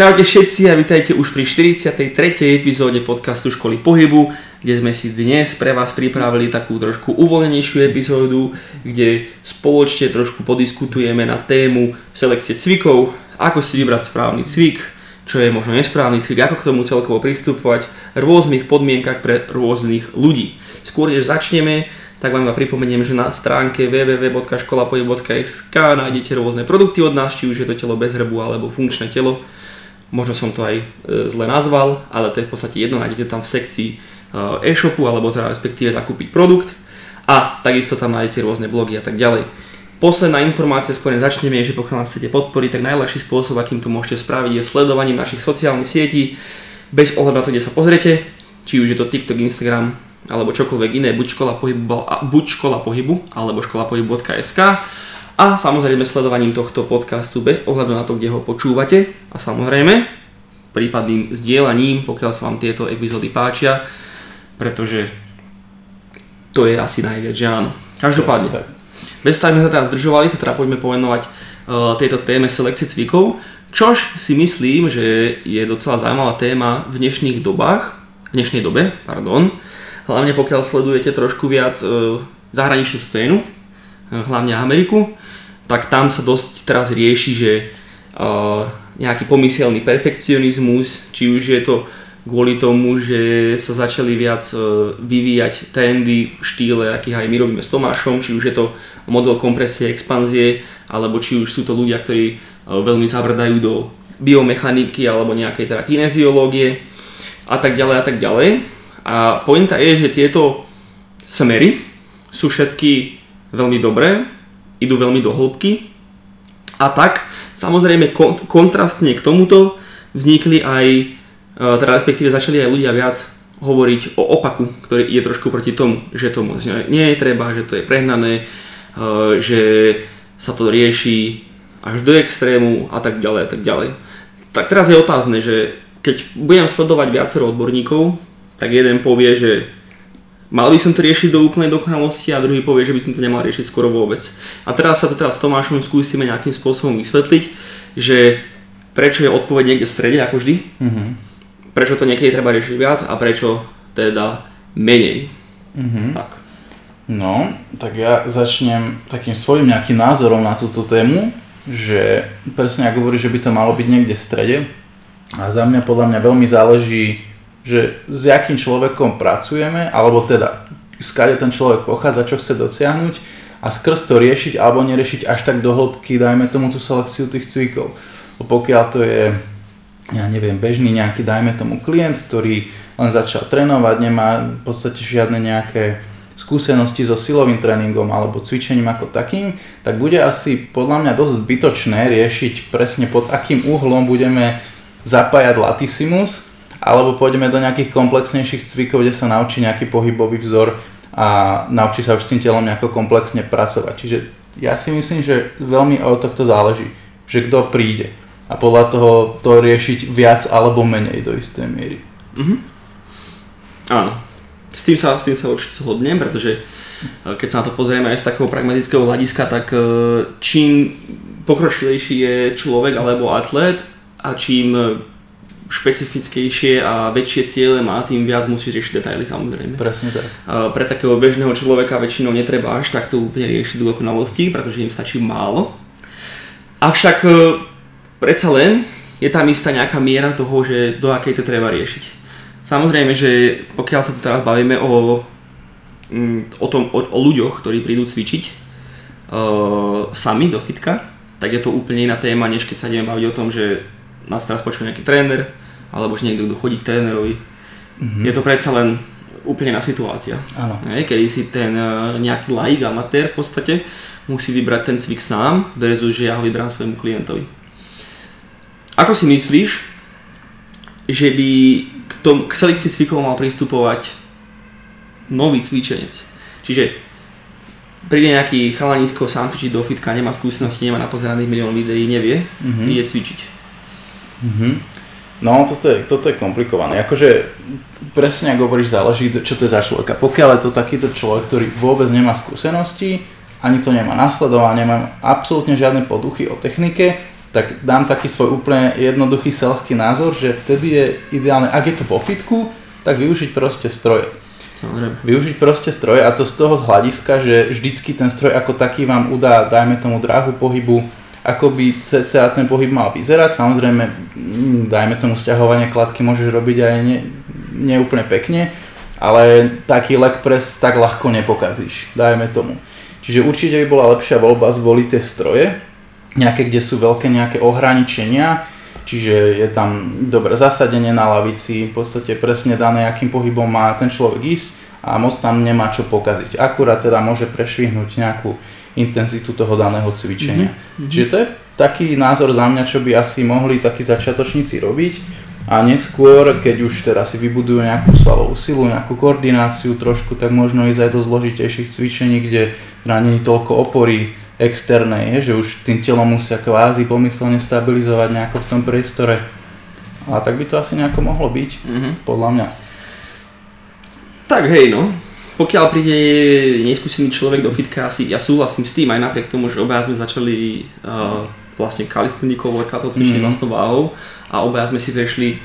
Čaute všetci a vítajte už pri 43. epizóde podcastu Školy pohybu, kde sme si dnes pre vás pripravili takú trošku uvoľnenejšiu epizódu, kde spoločne trošku podiskutujeme na tému selekcie cvikov, ako si vybrať správny cvik, čo je možno nesprávny cvik, ako k tomu celkovo pristupovať v rôznych podmienkach pre rôznych ľudí. Skôr než začneme, tak vám iba pripomeniem, že na stránke www.školapohyb.sk nájdete rôzne produkty od nás, či už je to telo bez hrbu alebo funkčné telo, možno som to aj e, zle nazval, ale to je v podstate jedno, nájdete tam v sekcii e, e-shopu alebo teda respektíve zakúpiť produkt. A takisto tam nájdete rôzne blogy a tak ďalej. Posledná informácia, skôr začneme, je, že pokiaľ nás chcete podporiť, tak najľahší spôsob, akým to môžete spraviť, je sledovaním našich sociálnych sietí, bez ohľadu na to, kde sa pozriete, či už je to TikTok, Instagram, alebo čokoľvek iné, buď škola pohybu, buď škola pohybu alebo škola pohybu.sk a samozrejme sledovaním tohto podcastu bez ohľadu na to, kde ho počúvate a samozrejme prípadným zdieľaním, pokiaľ sa vám tieto epizódy páčia, pretože to je asi najviac, že áno. Každopádne, bez toho, sme sa teraz zdržovali, sa teda poďme povenovať uh, tejto téme selekcie cvikov, čož si myslím, že je docela zaujímavá téma v dnešných dobách, v dnešnej dobe, pardon, hlavne pokiaľ sledujete trošku viac uh, zahraničnú scénu, uh, hlavne Ameriku, tak tam sa dosť teraz rieši, že uh, nejaký pomyselný perfekcionizmus, či už je to kvôli tomu, že sa začali viac uh, vyvíjať trendy v štýle, akých aj my robíme s Tomášom, či už je to model kompresie, expanzie, alebo či už sú to ľudia, ktorí uh, veľmi zabrdajú do biomechaniky alebo nejakej teda kineziológie a tak ďalej a tak ďalej. A pointa je, že tieto smery sú všetky veľmi dobré, idú veľmi do hĺbky. A tak, samozrejme, kont- kontrastne k tomuto vznikli aj, e, teda respektíve začali aj ľudia viac hovoriť o opaku, ktorý je trošku proti tomu, že to nie je treba, že to je prehnané, e, že sa to rieši až do extrému a tak ďalej a tak ďalej. Tak teraz je otázne, že keď budem sledovať viacero odborníkov, tak jeden povie, že mal by som to riešiť do úplnej dokonalosti a druhý povie, že by som to nemal riešiť skoro vôbec. A teraz sa to teraz s Tomášom skúsime nejakým spôsobom vysvetliť, že prečo je odpoveď niekde v strede, ako vždy, mm-hmm. prečo to niekedy treba riešiť viac a prečo teda menej. Mm-hmm. Tak. No, tak ja začnem takým svojim nejakým názorom na túto tému, že presne ako hovorí, že by to malo byť niekde v strede. A za mňa podľa mňa veľmi záleží že s jakým človekom pracujeme, alebo teda skade ten človek pochádza, čo chce dosiahnuť a skrz to riešiť alebo neriešiť až tak do hĺbky, dajme tomu tú selekciu tých cvikov. Pokiaľ to je, ja neviem, bežný nejaký, dajme tomu klient, ktorý len začal trénovať, nemá v podstate žiadne nejaké skúsenosti so silovým tréningom alebo cvičením ako takým, tak bude asi podľa mňa dosť zbytočné riešiť presne pod akým uhlom budeme zapájať latissimus, alebo pôjdeme do nejakých komplexnejších cvikov, kde sa naučí nejaký pohybový vzor a naučí sa už s tým telom nejako komplexne pracovať. Čiže ja si myslím, že veľmi od tohto záleží, že kto príde a podľa toho to riešiť viac alebo menej do istej miery. Mm-hmm. Áno, s tým sa, s tým sa určite zhodnem, pretože eh, keď sa na to pozrieme aj z takého pragmatického hľadiska, tak eh, čím pokročilejší je človek alebo atlet a čím špecifickejšie a väčšie ciele má, tým viac musí riešiť detaily samozrejme. Presne tak. Pre takého bežného človeka väčšinou netreba až takto úplne riešiť do dokonalosti, pretože im stačí málo. Avšak e, predsa len je tam istá nejaká miera toho, že do akej to treba riešiť. Samozrejme, že pokiaľ sa tu teraz bavíme o, mm, o, tom, o, o ľuďoch, ktorí prídu cvičiť uh, sami do fitka, tak je to úplne iná téma, než keď sa ideme baviť o tom, že nás teraz počuje nejaký tréner, alebo už niekto, kto chodí k trénerovi. Mm-hmm. Je to predsa len úplne na situácia. Áno. kedy si ten uh, nejaký laik, amatér v podstate musí vybrať ten cvik sám versus, že ja ho vyberám svojmu klientovi. Ako si myslíš, že by k, tom, k selekcii cvikov mal pristupovať nový cvičenec? Čiže príde nejaký chalanisko sám cvičiť do fitka, nemá skúsenosti, nemá napozeraných milión videí, nevie, mm-hmm. ide cvičiť. Mm-hmm. No, toto je, toto je komplikované. Akože presne ako hovoríš, záleží, čo to je za človeka. Pokiaľ je to takýto človek, ktorý vôbec nemá skúsenosti, ani to nemá nasledovať, nemá absolútne žiadne poduchy o technike, tak dám taký svoj úplne jednoduchý selský názor, že vtedy je ideálne, ak je to vo fitku, tak využiť proste stroje. Samozrejme. Využiť proste stroje a to z toho hľadiska, že vždycky ten stroj ako taký vám udá, dajme tomu dráhu pohybu, ako by cca ten pohyb mal vyzerať. Samozrejme, mm, dajme tomu stiahovanie kladky môžeš robiť aj ne, neúplne pekne, ale taký leg press tak ľahko nepokazíš, dajme tomu. Čiže určite by bola lepšia voľba zvoliť tie stroje, nejaké, kde sú veľké nejaké ohraničenia, čiže je tam dobré zasadenie na lavici, v podstate presne dané, akým pohybom má ten človek ísť a moc tam nemá čo pokaziť. Akurát teda môže prešvihnúť nejakú intenzitu toho daného cvičenia. Mm-hmm. Čiže to je taký názor za mňa, čo by asi mohli takí začiatočníci robiť a neskôr, keď už teda si vybudujú nejakú svalovú silu, nejakú koordináciu trošku, tak možno ísť aj do zložitejších cvičení, kde teda nie je toľko opory, externej, je, že už tým telom musia kvázi pomyselne stabilizovať nejako v tom priestore. A tak by to asi nejako mohlo byť, mm-hmm. podľa mňa. Tak hej no, pokiaľ príde neskúsený človek do fitka, asi ja súhlasím s tým, aj napriek tomu, že obaja sme začali uh, vlastne kalistenikou, workoutov cvičenie mm-hmm. vlastnou váhou a obaja sme si prešli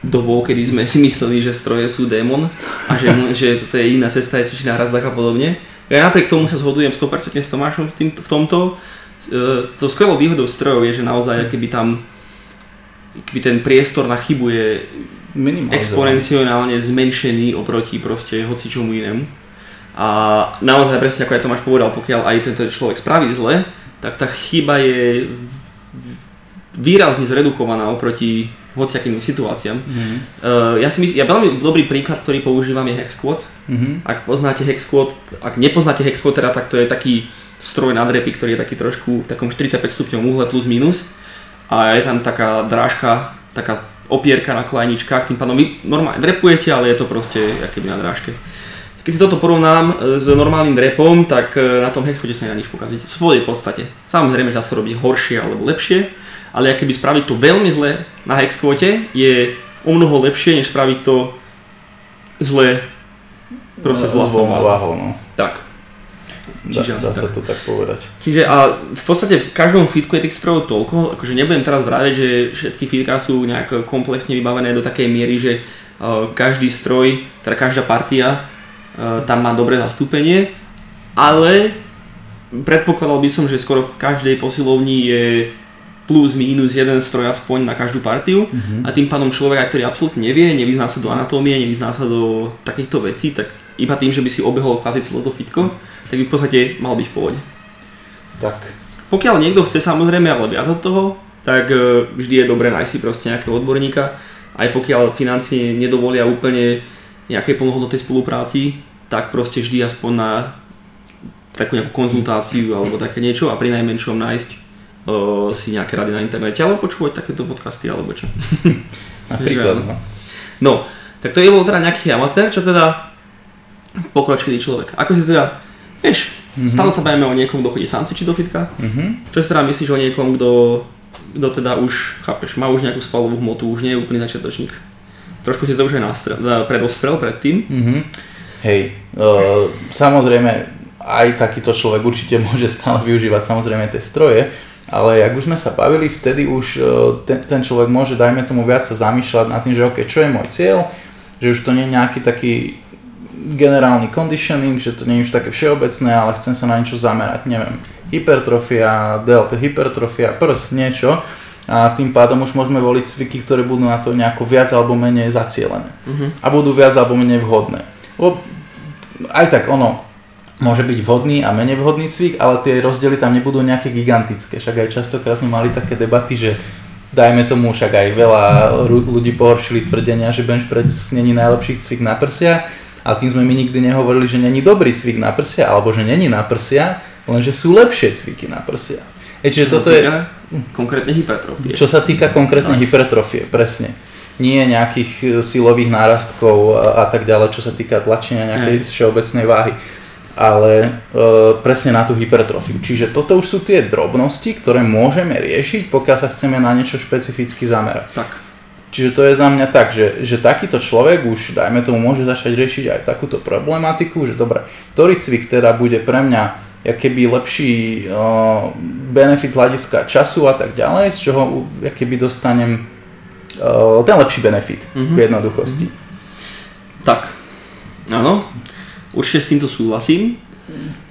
dobou, kedy sme si mysleli, že stroje sú démon a že, že to je iná cesta, je cvičiť náraz a podobne. Ja napriek tomu sa zhodujem 100% s Tomášom v, tým, v tomto. E, to skvelou výhodou strojov je, že naozaj keby tam keby ten priestor na chybu je exponenciálne zmenšený oproti proste hoci čomu inému. A naozaj presne ako aj Tomáš povedal, pokiaľ aj tento človek spraví zle, tak tá chyba je výrazne zredukovaná oproti hociakým situáciám. Mm-hmm. Uh, ja si myslím, ja veľmi dobrý príklad, ktorý používam je Hex Squat. Mm-hmm. Ak poznáte Hex Squat, ak nepoznáte Hex Squat, teda, tak to je taký stroj na drepy, ktorý je taký trošku v takom 45 stupňov uhle plus minus a je tam taká drážka, taká opierka na klajničkách, tým pádom vy normálne drepujete, ale je to proste keby na drážke. Keď si toto porovnám e, s normálnym drepom, tak e, na tom hexfote sa nedá nič pokaziť. V svojej podstate. Samozrejme, že dá sa robiť horšie alebo lepšie, ale keby spraviť to veľmi zle na hexkvote je o mnoho lepšie, než spraviť to zle proste no, s vlastnou váhou. No. Tak. Čiže dá, dá sa to tak povedať. Čiže a v podstate v každom fitku je tých strojov toľko, akože nebudem teraz vraviť, že všetky fitka sú nejak komplexne vybavené do takej miery, že uh, každý stroj, teda každá partia E, tam má dobré zastúpenie, ale predpokladal by som, že skoro v každej posilovni je plus minus jeden stroj aspoň na každú partiu mm-hmm. a tým pádom človek, ktorý absolútne nevie, nevyzná sa do anatómie, nevyzná sa do takýchto vecí, tak iba tým, že by si obehol kvázi celé to fitko, tak by v podstate mal byť v pohode. Tak. Pokiaľ niekto chce samozrejme ale viac od toho, tak e, vždy je dobré nájsť si proste nejakého odborníka, aj pokiaľ financie nedovolia úplne nejakej plnohodnotnej spolupráci, tak proste vždy aspoň na takú nejakú konzultáciu alebo také niečo a pri najmenšom nájsť uh, si nejaké rady na internete alebo počúvať takéto podcasty alebo čo. Napríklad, no. No, tak to je bol teda nejaký amatér, čo teda pokročilý človek. Ako si teda, vieš, mm-hmm. stále sa bavíme o niekom, kto chodí sám cvičiť do fitka. Mm-hmm. Čo si teda myslíš o niekom, kto, kto teda už, chápeš, má už nejakú svalovú hmotu, už nie je úplný začiatočník. Trošku si to už aj nastrel, predostrel predtým. Mm-hmm. Hej, uh, samozrejme aj takýto človek určite môže stále využívať samozrejme tie stroje, ale ak už sme sa bavili, vtedy už uh, ten, ten človek môže, dajme tomu, viac sa zamýšľať nad tým, že ok, čo je môj cieľ, že už to nie je nejaký taký generálny conditioning, že to nie je už také všeobecné, ale chcem sa na niečo zamerať, neviem, hypertrofia, delta hypertrofia, prs, niečo a tým pádom už môžeme voliť cviky, ktoré budú na to nejako viac alebo menej zacielené uh-huh. a budú viac alebo menej vhodné. Lebo aj tak ono, môže byť vhodný a menej vhodný cvik, ale tie rozdiely tam nebudú nejaké gigantické. Však aj častokrát sme mali také debaty, že dajme tomu, však aj veľa ľudí pohoršili tvrdenia, že bench press není najlepší cvik na prsia, a tým sme my nikdy nehovorili, že není dobrý cvik na prsia, alebo že není na prsia, lenže sú lepšie cviky na prsia. E, čiže toto je... Konkrétne hypertrofie. Čo sa týka konkrétne no. hypertrofie, presne nie nejakých e, silových nárastkov a, a tak ďalej, čo sa týka tlačenia nejakej mm. všeobecnej váhy ale e, presne na tú hypertrofiu. Čiže toto už sú tie drobnosti, ktoré môžeme riešiť, pokiaľ sa chceme na niečo špecificky zamerať. Tak. Čiže to je za mňa tak, že, že takýto človek už, dajme tomu, môže začať riešiť aj takúto problematiku, že dobre, ktorý cvik teda bude pre mňa keby lepší uh, benefit z hľadiska času a tak ďalej, z čoho keby dostanem uh, ten lepší benefit mm-hmm. v jednoduchosti. Mm-hmm. Tak, áno, určite s týmto súhlasím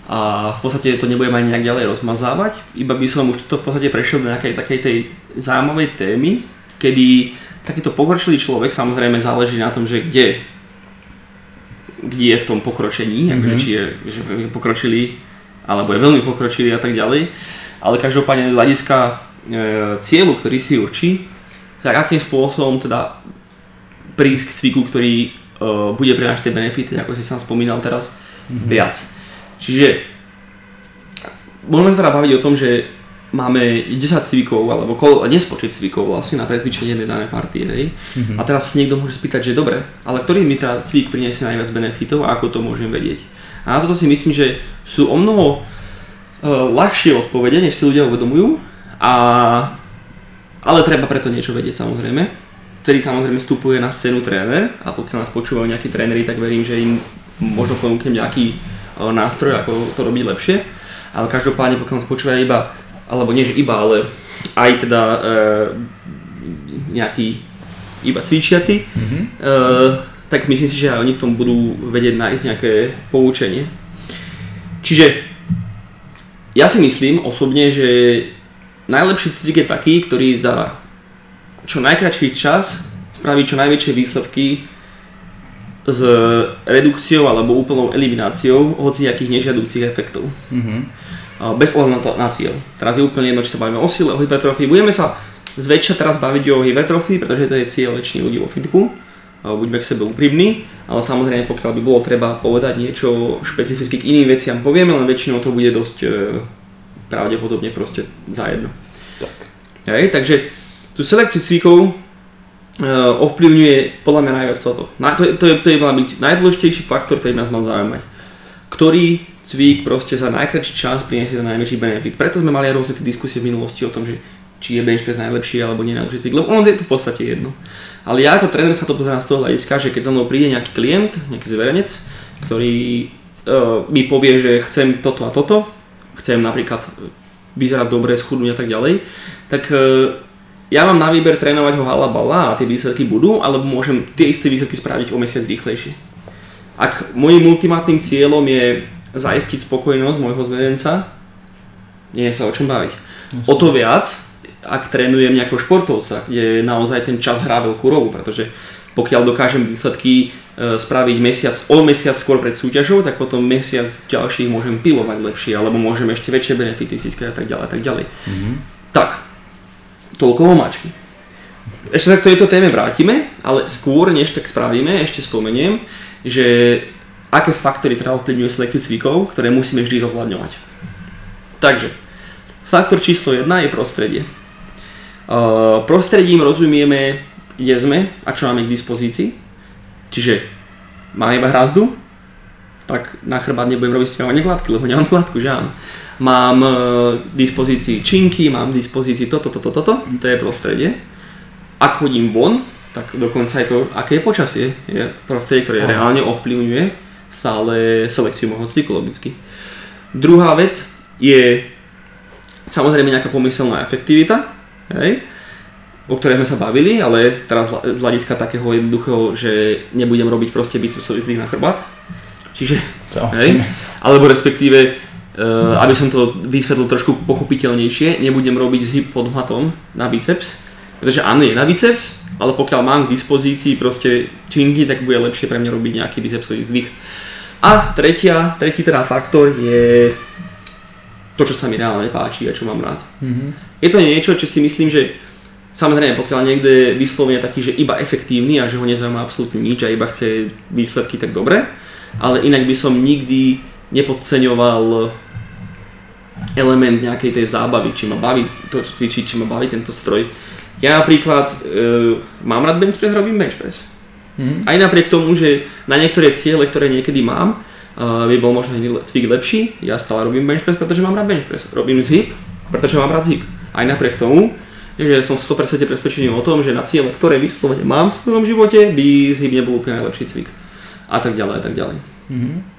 a v podstate to nebudem ani nejak ďalej rozmazávať, iba by som už to v podstate prešiel do nejakej takej tej zaujímavej témy, kedy takýto pokročilý človek, samozrejme záleží na tom, že kde, kde je v tom pokročení, mm-hmm. akože, či je, že je pokročilý, alebo je veľmi pokročilý a tak ďalej, ale každopádne z hľadiska e, cieľu, ktorý si určí, tak akým spôsobom teda prísť k cviku, ktorý e, bude prinášať tie benefity, ako si sám spomínal teraz, mm-hmm. viac. Čiže môžeme sa teda baviť o tom, že máme 10 cvikov, alebo kol, nespočet cvikov vlastne na pretvičenie jednej danej partie, hej. Mm-hmm. A teraz si niekto môže spýtať, že dobre, ale ktorý mi teda cvik priniesie najviac benefitov a ako to môžem vedieť. A na toto si myslím, že sú o mnoho uh, ľahšie odpovede, než si ľudia uvedomujú, a, ale treba preto niečo vedieť samozrejme. Vtedy samozrejme vstupuje na scénu tréner a pokiaľ nás počúvajú nejakí tréneri, tak verím, že im možno ponúknem nejaký uh, nástroj, ako to robiť lepšie. Ale každopádne, pokiaľ nás počúvajú iba alebo nie že iba, ale aj teda e, nejaký iba cvičiaci, mm-hmm. e, tak myslím si, že aj oni v tom budú vedieť nájsť nejaké poučenie. Čiže ja si myslím osobne, že najlepší cvik je taký, ktorý za čo najkračší čas spraví čo najväčšie výsledky s redukciou alebo úplnou elimináciou hociakých nežiaducich efektov. Mm-hmm bez ohľadu na, to, na cieľ. Teraz je úplne jedno, či sa bavíme o sile, o hypertrofii. Budeme sa zväčša teraz baviť o hypertrofii, pretože to je cieľ väčšiny ľudí vo fitku. Buďme k sebe úprimní, ale samozrejme pokiaľ by bolo treba povedať niečo špecificky k iným veciam, povieme, len väčšinou to bude dosť e, pravdepodobne proste zajedno. Tak. Hej, takže tú selekciu cvikov e, ovplyvňuje podľa mňa najviac toto. Na, to, to, je, to je mal byť najdôležitejší faktor, ktorý nás mal zaujímať. Ktorý cvik proste za najkračší čas priniesie ten najväčší benefit. Preto sme mali aj rôzne diskusie v minulosti o tom, že či je bench press najlepší alebo nie najlepší cvik, lebo ono je to v podstate jedno. Ale ja ako tréner sa to pozerám z toho hľadiska, že keď za mnou príde nejaký klient, nejaký zverenec, ktorý uh, mi povie, že chcem toto a toto, chcem napríklad vyzerať dobre, schudnúť a tak ďalej, tak uh, ja mám na výber trénovať ho halabala a tie výsledky budú, alebo môžem tie isté výsledky spraviť o mesiac rýchlejšie. Ak môjim ultimátnym cieľom je zaistiť spokojnosť môjho zvedenca, nie je sa o čom baviť. Jasne. O to viac, ak trénujem nejakého športovca, kde naozaj ten čas hrá veľkú rolu, pretože pokiaľ dokážem výsledky e, spraviť mesiac, o mesiac skôr pred súťažou, tak potom mesiac ďalší môžem pilovať lepšie, alebo môžem ešte väčšie benefity získať a tak ďalej a tak ďalej. Mm-hmm. Tak, toľko omáčky. Ešte sa k tejto téme vrátime, ale skôr než tak spravíme, ešte spomeniem, že aké faktory teda ovplyvňujú selekciu cvikov, ktoré musíme vždy zohľadňovať. Takže, faktor číslo 1 je prostredie. Uh, prostredím rozumieme, kde sme a čo máme k dispozícii. Čiže máme iba hrazdu, tak na chrbát nebudem robiť spievanie gladky, lebo nemám gladku, že áno. Mám uh, k dispozícii činky, mám k dispozícii toto, toto, toto, to je prostredie. Ak chodím von, tak dokonca aj to, aké je počasie, je prostredie, ktoré reálne ovplyvňuje stále selekciu môjho cviku logicky. Druhá vec je samozrejme nejaká pomyselná efektivita, hej, o ktorej sme sa bavili, ale teraz z hľadiska takého jednoduchého, že nebudem robiť proste bicepsový zdvih na chrbát. Čiže, hej, alebo respektíve, uh, aby som to vysvetlil trošku pochopiteľnejšie, nebudem robiť zhyb pod hmatom na biceps, pretože áno, je na biceps, ale pokiaľ mám k dispozícii proste činky, tak bude lepšie pre mňa robiť nejaký bicepsový zdvih. A tretia, tretí teda faktor je to, čo sa mi reálne páči a čo mám rád. Mm-hmm. Je to niečo, čo si myslím, že samozrejme, pokiaľ niekto je vyslovene taký, že iba efektívny a že ho nezaujíma absolútne nič a iba chce výsledky, tak dobre, ale inak by som nikdy nepodceňoval element nejakej tej zábavy, či ma baví to cvičiť, či ma baví tento stroj ja napríklad e, mám rád bench press, robím bench press. Mm. Aj napriek tomu, že na niektoré ciele, ktoré niekedy mám, uh, by bol možno iný cvik lepší, ja stále robím bench press, pretože mám rád bench press. Robím zhyb, pretože mám rád zhyb. Aj napriek tomu, že som 100% presvedčený o tom, že na ciele, ktoré vyslovene mám v svojom živote, by zhyb nebol úplne najlepší cvik. A tak ďalej, a tak ďalej. Mm-hmm.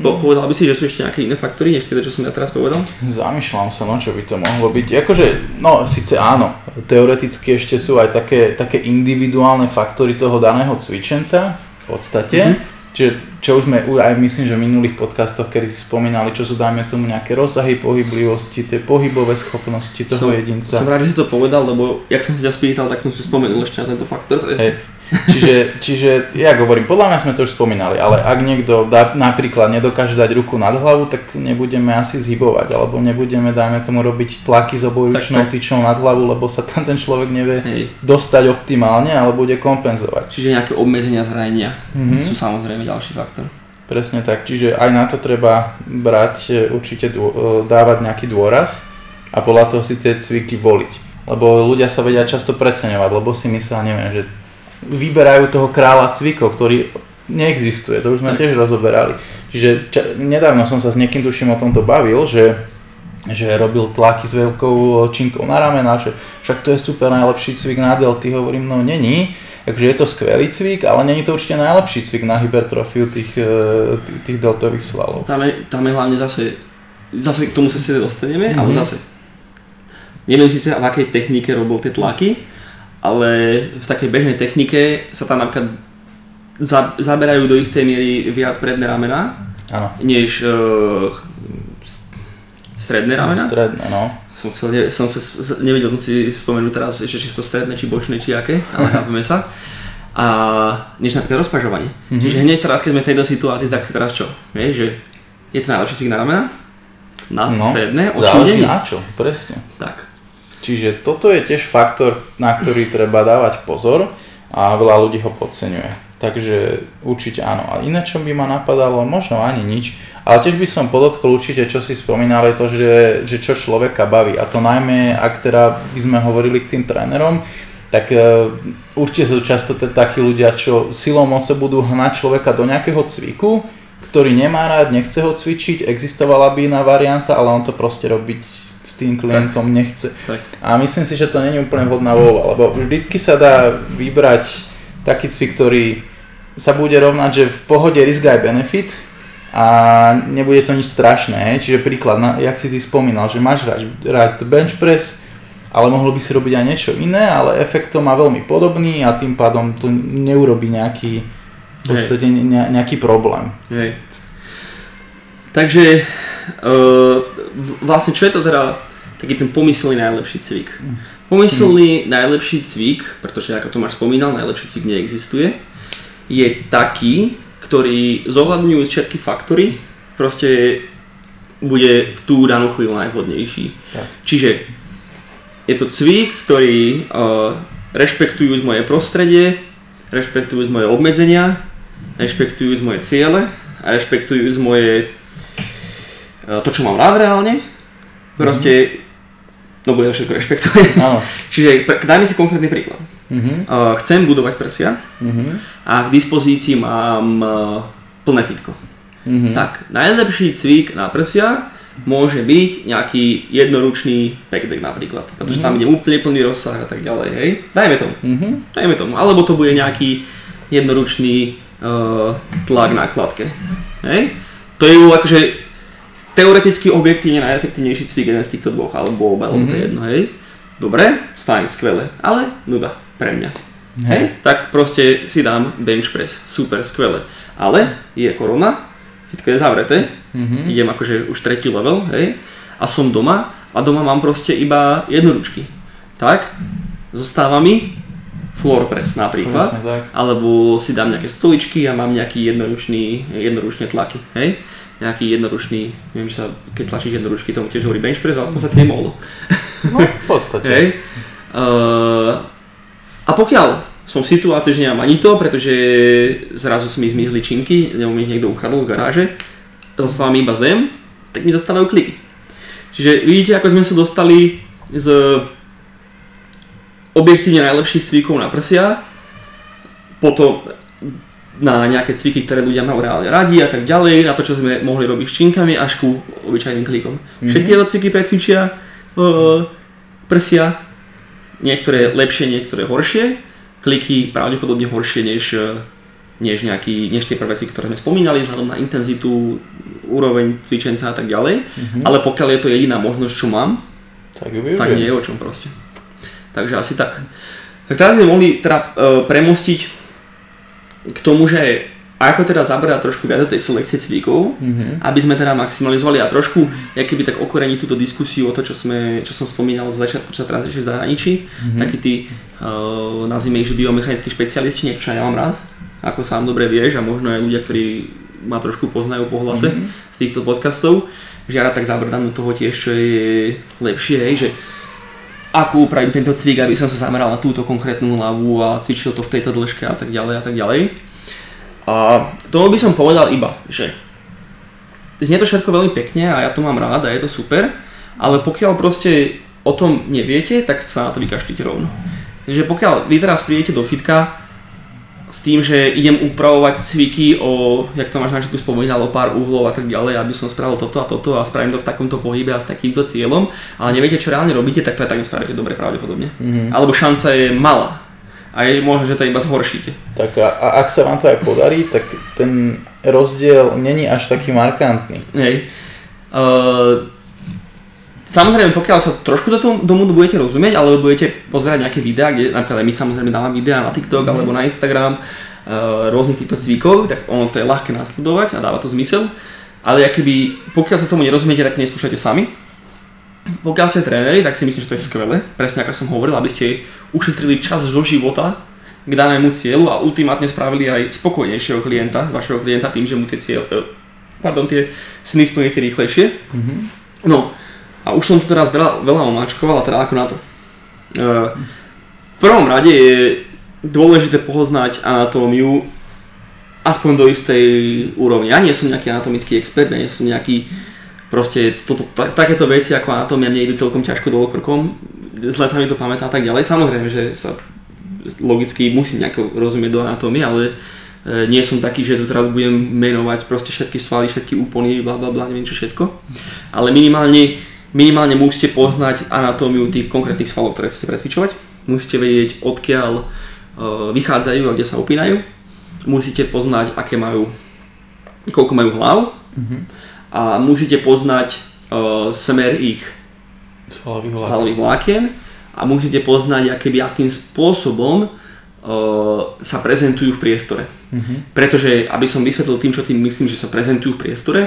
Po, povedal by si, že sú ešte nejaké iné faktory, než tie, čo som ja teraz povedal? Zamýšľam sa, no čo by to mohlo byť. Akože, no síce áno, teoreticky ešte sú aj také, také individuálne faktory toho daného cvičenca v podstate. Mm-hmm. Čiže čo už sme aj myslím, že v minulých podcastoch, kedy si spomínali, čo sú dajme tomu nejaké rozsahy pohyblivosti, tie pohybové schopnosti toho som, jedinca. Som rád, že si to povedal, lebo jak som si ťa spýtal, tak som si spomenul ešte na tento faktor. Hey, Čiže, čiže ja hovorím, podľa mňa sme to už spomínali, ale ak niekto dá, napríklad nedokáže dať ruku nad hlavu, tak nebudeme asi zhybovať, alebo nebudeme, dajme tomu, robiť tlaky s obojručnou tyčou nad hlavu, lebo sa tam ten človek nevie Hej. dostať optimálne, ale bude kompenzovať. Čiže nejaké obmedzenia zranenia mm-hmm. sú samozrejme ďalší faktor. Presne tak, čiže aj na to treba brať e, určite, dô, e, dávať nejaký dôraz a podľa toho si tie cviky voliť. Lebo ľudia sa vedia často preceňovať, lebo si myslia, neviem, že vyberajú toho kráľa cvikov, ktorý neexistuje, to už sme tiež rozoberali. Čiže ča, nedávno som sa s niekým tuším o tomto bavil, že, že robil tlaky s veľkou činkou na ramena, že však to je super najlepší cvik na delty, hovorím, no není, takže je to skvelý cvik, ale není to určite najlepší cvik na hypertrofiu tých, e, tých, tých deltových svalov. Tam je, tam je hlavne zase, zase k tomu sa si dostaneme, mm-hmm. ale zase neviem síce v akej technike robil tie tlaky, ale v takej bežnej technike sa tam napríklad za, zaberajú do istej miery viac predné ramena, ano. než uh, stredné ramena. Stredné, no. Som, chcel, som sa, nevedel som si spomenúť teraz ešte či to stredné, či bočné, či aké, ale chápeme sa. A než napríklad rozpažovanie. Mm-hmm. Čiže hneď teraz, keď sme v tejto situácii, tak teraz čo? Vieš, že je to najlepší cvik na ramena? Na no, stredné? Záleží na čo, presne. Tak. Čiže toto je tiež faktor, na ktorý treba dávať pozor a veľa ľudí ho podceňuje. Takže určite áno. A iné, čo by ma napadalo, možno ani nič. Ale tiež by som podotkol určite, čo si spomínali, to, že, že čo človeka baví. A to najmä, ak teda by sme hovorili k tým trénerom, tak uh, určite sú často t- takí ľudia, čo silou moce budú hnať človeka do nejakého cviku, ktorý nemá rád, nechce ho cvičiť, existovala by iná varianta, ale on to proste robiť s tým klientom tak. nechce. Tak. A myslím si, že to není úplne vhodná voľba, lebo vždycky sa dá vybrať taký cvik, ktorý sa bude rovnať, že v pohode risk aj benefit a nebude to nič strašné. Čiže príklad, na, jak si ty spomínal, že máš rád, rád bench press, ale mohlo by si robiť aj niečo iné, ale efekt to má veľmi podobný a tým pádom to neurobi nejaký, v podstate ne, nejaký problém. Hej. Takže uh, vlastne čo je to teda taký ten pomyselný najlepší cvik? Pomyselný mm. najlepší cvik, pretože ako Tomáš spomínal, najlepší cvik neexistuje, je taký, ktorý zohľadňuje všetky faktory, proste bude v tú danú chvíľu najvhodnejší. Tak. Čiže je to cvik, ktorý uh, rešpektujú z moje prostredie, rešpektujú z moje obmedzenia, rešpektujú z moje ciele a rešpektujú z moje to, čo mám rád reálne, proste, mm-hmm. no bude všetko rešpektuje. Áno. Čiže dajme si konkrétny príklad. Mm-hmm. Chcem budovať prsia mm-hmm. a k dispozícii mám uh, plné fitko. Mm-hmm. Tak, najlepší cvik na prsia môže byť nejaký jednoručný backdeck napríklad, pretože mm-hmm. tam ide úplne plný rozsah a tak ďalej, hej. Dajme tomu. Mm-hmm. Dajme tomu. Alebo to bude nejaký jednoručný uh, tlak na kladke. Hej. To je akože teoreticky objektívne najefektívnejší cvik jeden z týchto dvoch, alebo oba, mm-hmm. to je mhm. jedno, hej. Dobre, fajn, skvelé, ale nuda pre mňa. Hej. hej. Tak proste si dám bench press, super, skvelé. Ale je korona, fitko je zavreté, mm-hmm. idem akože už tretí level, hej, a som doma a doma mám proste iba jednoručky. Tak, zostáva mi floor press napríklad, Presne, alebo si dám nejaké stoličky a mám nejaký jednoručný, jednoručné tlaky, hej nejaký jednoručný, neviem, či sa, keď tlačíš jednoručky, tomu tiež hovorí bench press, ale v podstate nemohlo. No, v podstate. Hej. Uh, a pokiaľ som v situácii, že nemám ani to, pretože zrazu mi zmizli činky, nebo mi niekto uchádol z garáže, zostáva mi iba zem, tak mi zostávajú kliky. Čiže vidíte, ako sme sa dostali z objektívne najlepších cvikov na prsia, potom na nejaké cviky, ktoré ľudia majú reálne radi a tak ďalej, na to, čo sme mohli robiť s činkami až ku obyčajným klikom. Mm-hmm. Všetky tieto cviky precvičia uh, prsia, niektoré lepšie, niektoré horšie, kliky pravdepodobne horšie než uh, než, nejaký, než tie prvé cviky, ktoré sme spomínali, vzhľadom na intenzitu, úroveň cvičenca a tak ďalej. Mm-hmm. Ale pokiaľ je to jediná možnosť, čo mám, Tak tak nie je o čom proste. Takže asi tak. Tak teraz by mohli teda uh, premostiť k tomu, že ako teda zabrať trošku viac do tej selekcie cvikov, Mhm. aby sme teda maximalizovali a trošku keby tak okoreniť túto diskusiu o to, čo, sme, čo som spomínal z začiatku, čo sa teraz v zahraničí, mm-hmm. takí tí, uh, nazvime ich, že biomechanickí špecialisti, niečo čo ja mám rád, ako sám dobre vieš a možno aj ľudia, ktorí ma trošku poznajú po hlase mm-hmm. z týchto podcastov, že ja rád tak zabrdám do toho tiež, čo je lepšie, hej, že ako upravím tento cvik, aby som sa zameral na túto konkrétnu hlavu a cvičil to v tejto dĺžke a tak ďalej a tak ďalej. A tomu by som povedal iba, že znie to všetko veľmi pekne a ja to mám rád a je to super, ale pokiaľ proste o tom neviete, tak sa na to vykašlite rovno. Takže pokiaľ vy teraz prídete do fitka s tým, že idem upravovať cviky o, jak to máš na začiatku spomínal, o pár uhlov a tak ďalej, aby som spravil toto a toto a spravím to v takomto pohybe a s takýmto cieľom, ale neviete, čo reálne robíte, tak to aj tak nespravíte dobre pravdepodobne. Mhm. Alebo šanca je malá. A je možné, že to iba zhoršíte. Tak a, a ak sa vám to aj podarí, tak ten rozdiel není až taký markantný. Hej. Uh, samozrejme, pokiaľ sa trošku do tomu, tomu budete rozumieť, alebo budete pozerať nejaké videá, kde napríklad aj my samozrejme dávame videá na TikTok mm. alebo na Instagram, uh, rôznych týchto cvikov, tak ono to je ľahké nasledovať a dáva to zmysel. Ale keby, pokiaľ sa tomu nerozumiete, tak neskúšajte sami. Pokiaľ ste tréneri, tak si myslím, že to je skvelé, presne ako som hovoril, aby ste ušetrili čas zo života k danému cieľu a ultimátne spravili aj spokojnejšieho klienta, z vašeho klienta tým, že mu tie cieľ, eh, pardon, tie sny splníte rýchlejšie. Mhm. No, a už som tu teraz veľa, veľa omáčkoval a teda ako na to. Uh, v prvom rade je dôležité poznať anatómiu aspoň do istej úrovne. Ja nie som nejaký anatomický expert, ja nie som nejaký proste toto, ta, takéto veci ako anatómia mne idú celkom ťažko dolo krkom, zle sa mi to pamätá a tak ďalej. Samozrejme, že sa logicky musím nejako rozumieť do anatómie, ale e, nie som taký, že tu teraz budem menovať proste všetky svaly, všetky úpony, bla bla bla, neviem čo všetko. Ale minimálne, minimálne musíte poznať anatómiu tých konkrétnych svalov, ktoré chcete presvičovať. Musíte vedieť, odkiaľ e, vychádzajú a kde sa upínajú. Musíte poznať, aké majú, koľko majú hlav Mhm. a musíte poznať uh, smer ich Svalový hlad. hlavných vlákien a musíte poznať, akéby, akým spôsobom uh, sa prezentujú v priestore. Mhm. Pretože, aby som vysvetlil tým, čo tým myslím, že sa prezentujú v priestore,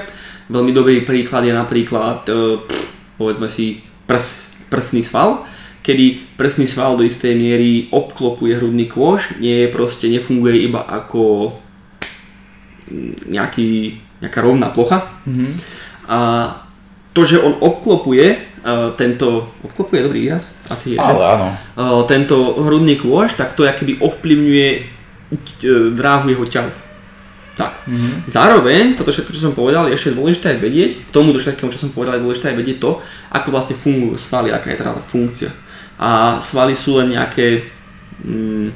veľmi dobrý príklad je napríklad, uh, povedzme si, prs, prsný sval, kedy prsný sval do istej miery obklopuje hrudný kôž, nie je proste, nefunguje iba ako mm, nejaký, nejaká rovná plocha, Mhm. a to, že on obklopuje uh, tento, obklopuje dobrý výraz? Asi je, že? Ale áno. Uh, tento hrudný kôž, tak to akoby ovplyvňuje uh, dráhu jeho ťahu. Tak. Mhm. Zároveň, toto všetko, čo som povedal, je ešte dôležité aj vedieť, k tomu do všetkému, čo som povedal, je dôležité aj vedieť to, ako vlastne fungujú svaly, aká je teda tá funkcia. A svaly sú len nejaké... Mm,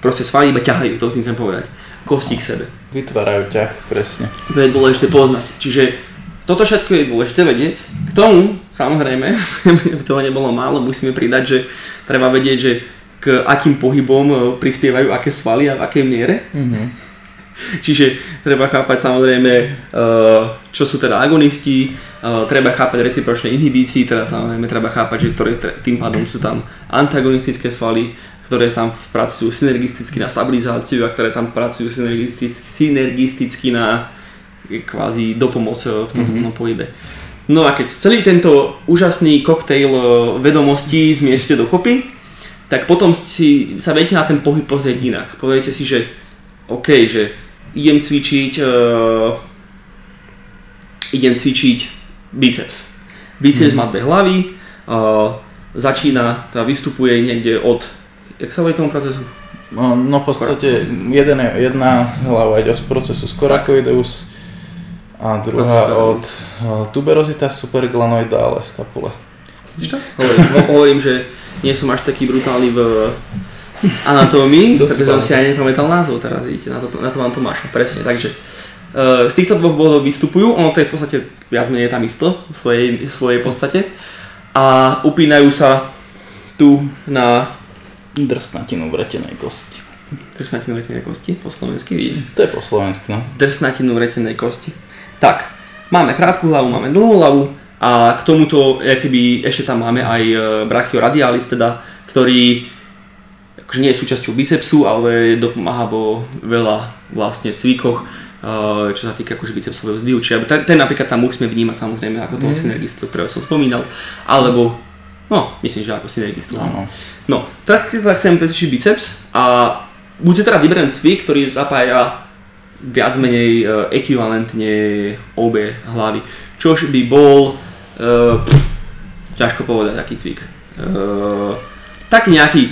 proste svaly iba ťahajú, to chcem povedať. Kosti k sebe. Vytvárajú ťah, presne. To je dôležité poznať. Čiže toto všetko je dôležité vedieť. K tomu, samozrejme, aby toho nebolo málo, musíme pridať, že treba vedieť, že k akým pohybom e, prispievajú aké svaly a v akej miere. Mhm. Čiže treba chápať samozrejme, e, čo sú teda agonisti, e, treba chápať recipročné inhibície, teda samozrejme treba chápať, že ktoré tým pádom sú tam antagonistické svaly, ktoré tam pracujú synergisticky na stabilizáciu a ktoré tam pracujú synergisticky, synergisticky na kvázi dopomoc v tomto mm-hmm. pohybe. No a keď celý tento úžasný koktejl vedomostí zmiešate dokopy, tak potom si, sa viete na ten pohyb pozrieť inak. Poviete si, že OK, že idem cvičiť uh, idem cvičiť biceps. Biceps má dve hlavy, uh, začína, teda vystupuje niekde od, jak sa hovorí tomu procesu? No, no v podstate jeden, jedna hlava ide z procesu scoracoideus a druhá od eh, tuberosita superglanoidale skapule. Hovorím, ho- hovorím, že nie som až taký brutálny v anatómii, pretože som si aj nepamätal názov teraz, vidíte, na to, na to mám Tomáša, presne, takže uh, z týchto dvoch bodov vystupujú, ono to je v podstate viac menej tam isto, v svojej, v svojej podstate a upínajú sa tu na Drsnatinu vretenej kosti. Drsnatinu retenej kosti, po slovensky vidíš. To je po slovensky, no. Drsnatinu retenej kosti. Tak, máme krátku hlavu, máme dlhú hlavu a k tomuto keby ešte tam máme aj e, brachioradialis, teda, ktorý akože nie je súčasťou bicepsu, ale dopomáha vo veľa vlastne cvikoch, e, čo sa týka akože bicepsového zdvihu. Čiže ten, ten napríklad tam musíme vnímať samozrejme ako toho mm. synergistu, ktorého som spomínal, alebo no, myslím, že ako synergistu. Áno. No, teraz si teda chcem presvičiť biceps a buď si teda vyberiem cvik, ktorý zapája viac menej uh, ekvivalentne obe hlavy. Čož by bol Uh, ťažko povedať, aký cvik. Uh, taký nejaký,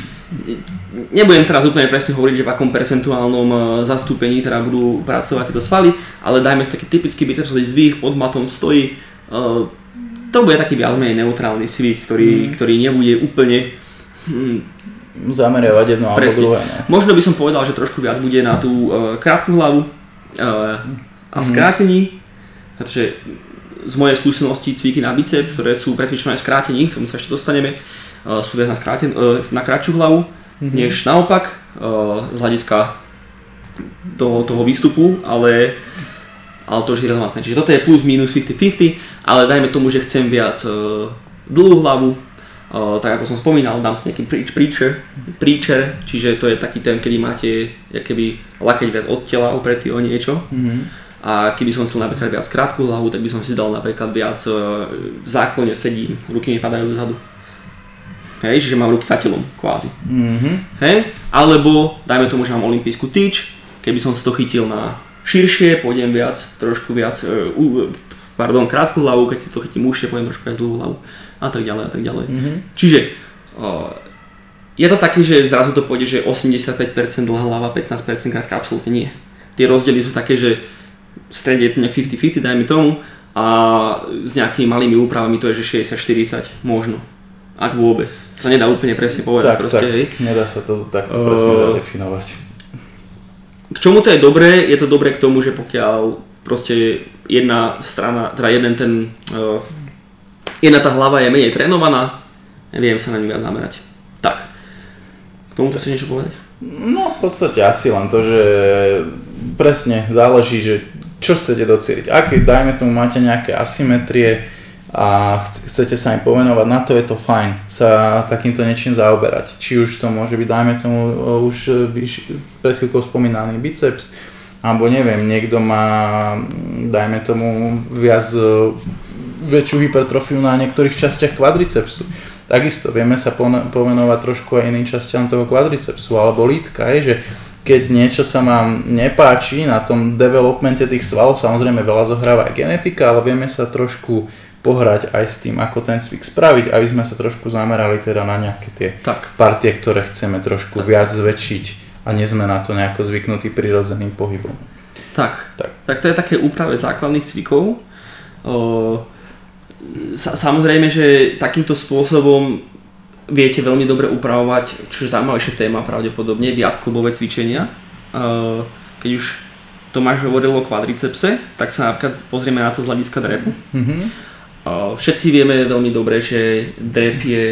nebudem teraz úplne presne hovoriť, že v akom percentuálnom uh, zastúpení teda budú pracovať tieto svaly, ale dajme si taký typický bicepsový zdvih, pod matom stojí. Uh, to bude taký viac menej neutrálny cvik, ktorý, mm. ktorý nebude úplne hm, zameriavať jedno alebo druhé. Ne? Možno by som povedal, že trošku viac bude na tú uh, krátku hlavu uh, a mm. skrátení, pretože z mojej skúsenosti cviky na biceps, ktoré sú presvičené skrátení, k tomu sa ešte dostaneme, uh, sú viac na, skráten, uh, na kratšiu hlavu, mm-hmm. než naopak uh, z hľadiska toho, toho výstupu, ale, ale to už je relevantné. Čiže toto je plus minus 50-50, ale dajme tomu, že chcem viac dlhú hlavu, uh, tak ako som spomínal, dám si nejaký preach, preacher, preacher, čiže to je taký ten, kedy máte keby lakeť viac od tela opretý o niečo. Mm-hmm a keby som chcel napríklad viac krátku hlavu, tak by som si dal napríklad viac e, v záklone sedím, ruky mi padajú dozadu. Hej, čiže mám ruky za telom, kvázi. Mm-hmm. Hej, alebo dajme tomu, že mám olimpijskú tyč, keby som si to chytil na širšie, pôjdem viac, trošku viac, uh, pardon, krátku hlavu, keď si to chytím užšie, pôjdem trošku viac dlhú hlavu a tak ďalej a tak ďalej. Mm-hmm. Čiže uh, je to také, že zrazu to pôjde, že 85% dlhá hlava, 15% krátka, absolútne nie. Tie rozdiely sú také, že strede je to nejak 50-50, dajme tomu, a s nejakými malými úpravami to je, že 60-40 možno. Ak vôbec. Sa nedá úplne presne povedať. Tak, proste, tak. Hej. Nedá sa to takto presne uh, zadefinovať. K čomu to je dobré? Je to dobré k tomu, že pokiaľ proste jedna strana, teda jeden ten, uh, jedna tá hlava je menej trénovaná, viem sa na ňu viac zamerať. Tak. K tomu chceš niečo povedať? No v podstate asi len to, že presne záleží, že čo chcete docieliť. Ak, dajme tomu, máte nejaké asymetrie a chcete sa im povenovať, na to je to fajn sa takýmto niečím zaoberať. Či už to môže byť, dajme tomu, už pred chvíľkou spomínaný biceps, alebo neviem, niekto má, dajme tomu, viac väčšiu hypertrofiu na niektorých častiach kvadricepsu. Takisto vieme sa pomenovať trošku aj iným častiam toho kvadricepsu alebo lítka, je, že keď niečo sa vám nepáči na tom developmente tých svalov, samozrejme veľa zohráva aj genetika, ale vieme sa trošku pohrať aj s tým, ako ten cvik spraviť, aby sme sa trošku zamerali teda na nejaké tie tak. partie, ktoré chceme trošku tak. viac zväčšiť a nie sme na to nejako zvyknutí prirodzeným pohybom. Tak, tak, tak to je také úprave základných cvikov. O, sa, samozrejme, že takýmto spôsobom viete veľmi dobre upravovať, čo je zaujímavejšia téma pravdepodobne, viac klubové cvičenia. Keď už Tomáš hovoril o kvadricepse, tak sa napríklad pozrieme na to z hľadiska drepu. Mm-hmm. Všetci vieme veľmi dobre, že drep je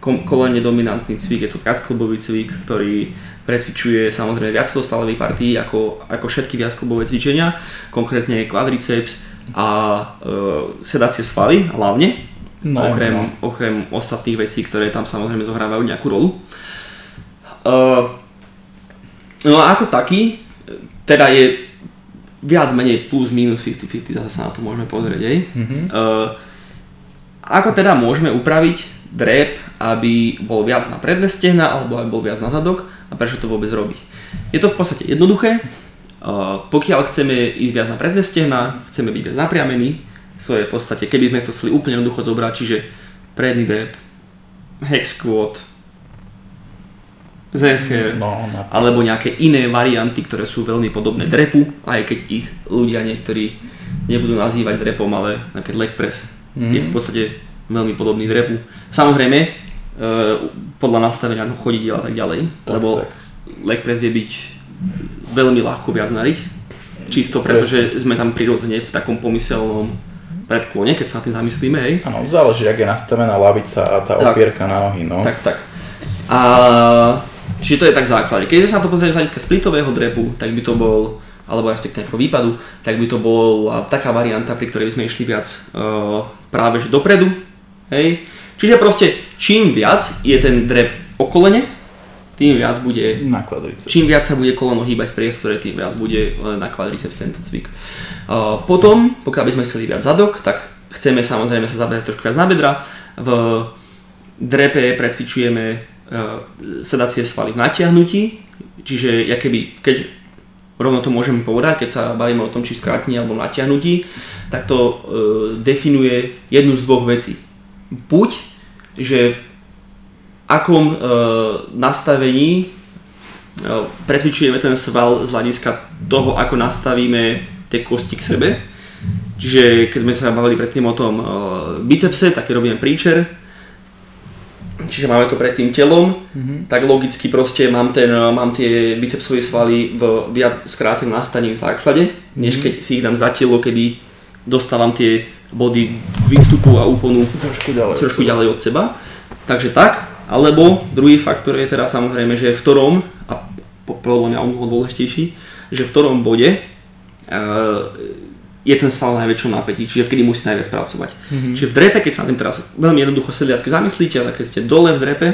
kolene dominantný cvik, je to viacklubový cvik, ktorý precvičuje samozrejme viac svalových partí ako, ako všetky viacklubové cvičenia, konkrétne kvadriceps a e, sedacie svaly hlavne, No, okrem, no. okrem ostatných vecí, ktoré tam samozrejme zohrávajú nejakú rolu. Uh, no a ako taký, teda je viac menej plus minus 50-50, zase sa na to môžeme pozrieť, hej. Mm-hmm. Uh, ako teda môžeme upraviť drep, aby bol viac na predné stehna alebo aby bol viac na zadok a prečo to vôbec robí. Je to v podstate jednoduché, uh, pokiaľ chceme ísť viac na predné stehna, chceme byť viac napriamení, v podstate, keby sme to chceli úplne jednoducho zobrať, čiže predný drep, hex squat, zercher, no, alebo nejaké iné varianty, ktoré sú veľmi podobné drepu, aj keď ich ľudia niektorí nebudú nazývať drepom, ale napríklad leg press mm-hmm. je v podstate veľmi podobný drepu. Samozrejme, e, podľa nastavenia chodidiel a tak ďalej, tak, lebo tak. leg press vie byť veľmi ľahko viac nariť, čisto preto, že sme tam prirodzene v takom pomyselnom predklone, keď sa na tým zamyslíme, hej. Áno, záleží, ak je nastavená lavica a tá tak, opierka na nohy, no. Tak, tak. A Čiže to je tak základ. Keď sa to pozrieme z hľadiska splitového drepu, tak by to bol, alebo respektíve nejakého výpadu, tak by to bola taká varianta, pri ktorej by sme išli viac uh, práve že dopredu. Hej. Čiže proste čím viac je ten drep okolene, tým viac bude, Na kvadriceps. čím viac sa bude koleno hýbať v priestore, tým viac bude len na kvadriceps tento cvik. Uh, potom, pokiaľ by sme chceli viac zadok, tak chceme samozrejme sa zaberať trošku viac na bedra. V drepe precvičujeme uh, sedacie svaly v natiahnutí, čiže ja keby, keď rovno to môžeme povedať, keď sa bavíme o tom, či skrátení alebo natiahnutí, tak to definuje jednu z dvoch vecí. Buď, že v akom uh, nastavení uh, precvičujeme ten sval z hľadiska toho, ako nastavíme tie kosti k sebe. Čiže keď sme sa bavili predtým o tom uh, bicepse, tak robíme príčer, čiže máme to pred tým telom, mm-hmm. tak logicky proste mám, ten, mám tie bicepsové svaly v viac skrátenom nastavení v základe, mm-hmm. než keď si ich dám za telo, kedy dostávam tie body výstupu a úplnú Trošku ďalej. trošku ďalej od seba. Takže tak, alebo druhý faktor je teda samozrejme, že v ktorom, a po- podľa mňa o mnoho dôležitejší, že v ktorom bode uh, je ten sval najväčšom napätí, čiže kedy musí najviac pracovať. Mm-hmm. Čiže v drepe, keď sa na tým teraz veľmi jednoducho sedliacky zamyslíte, ale keď ste dole v drepe,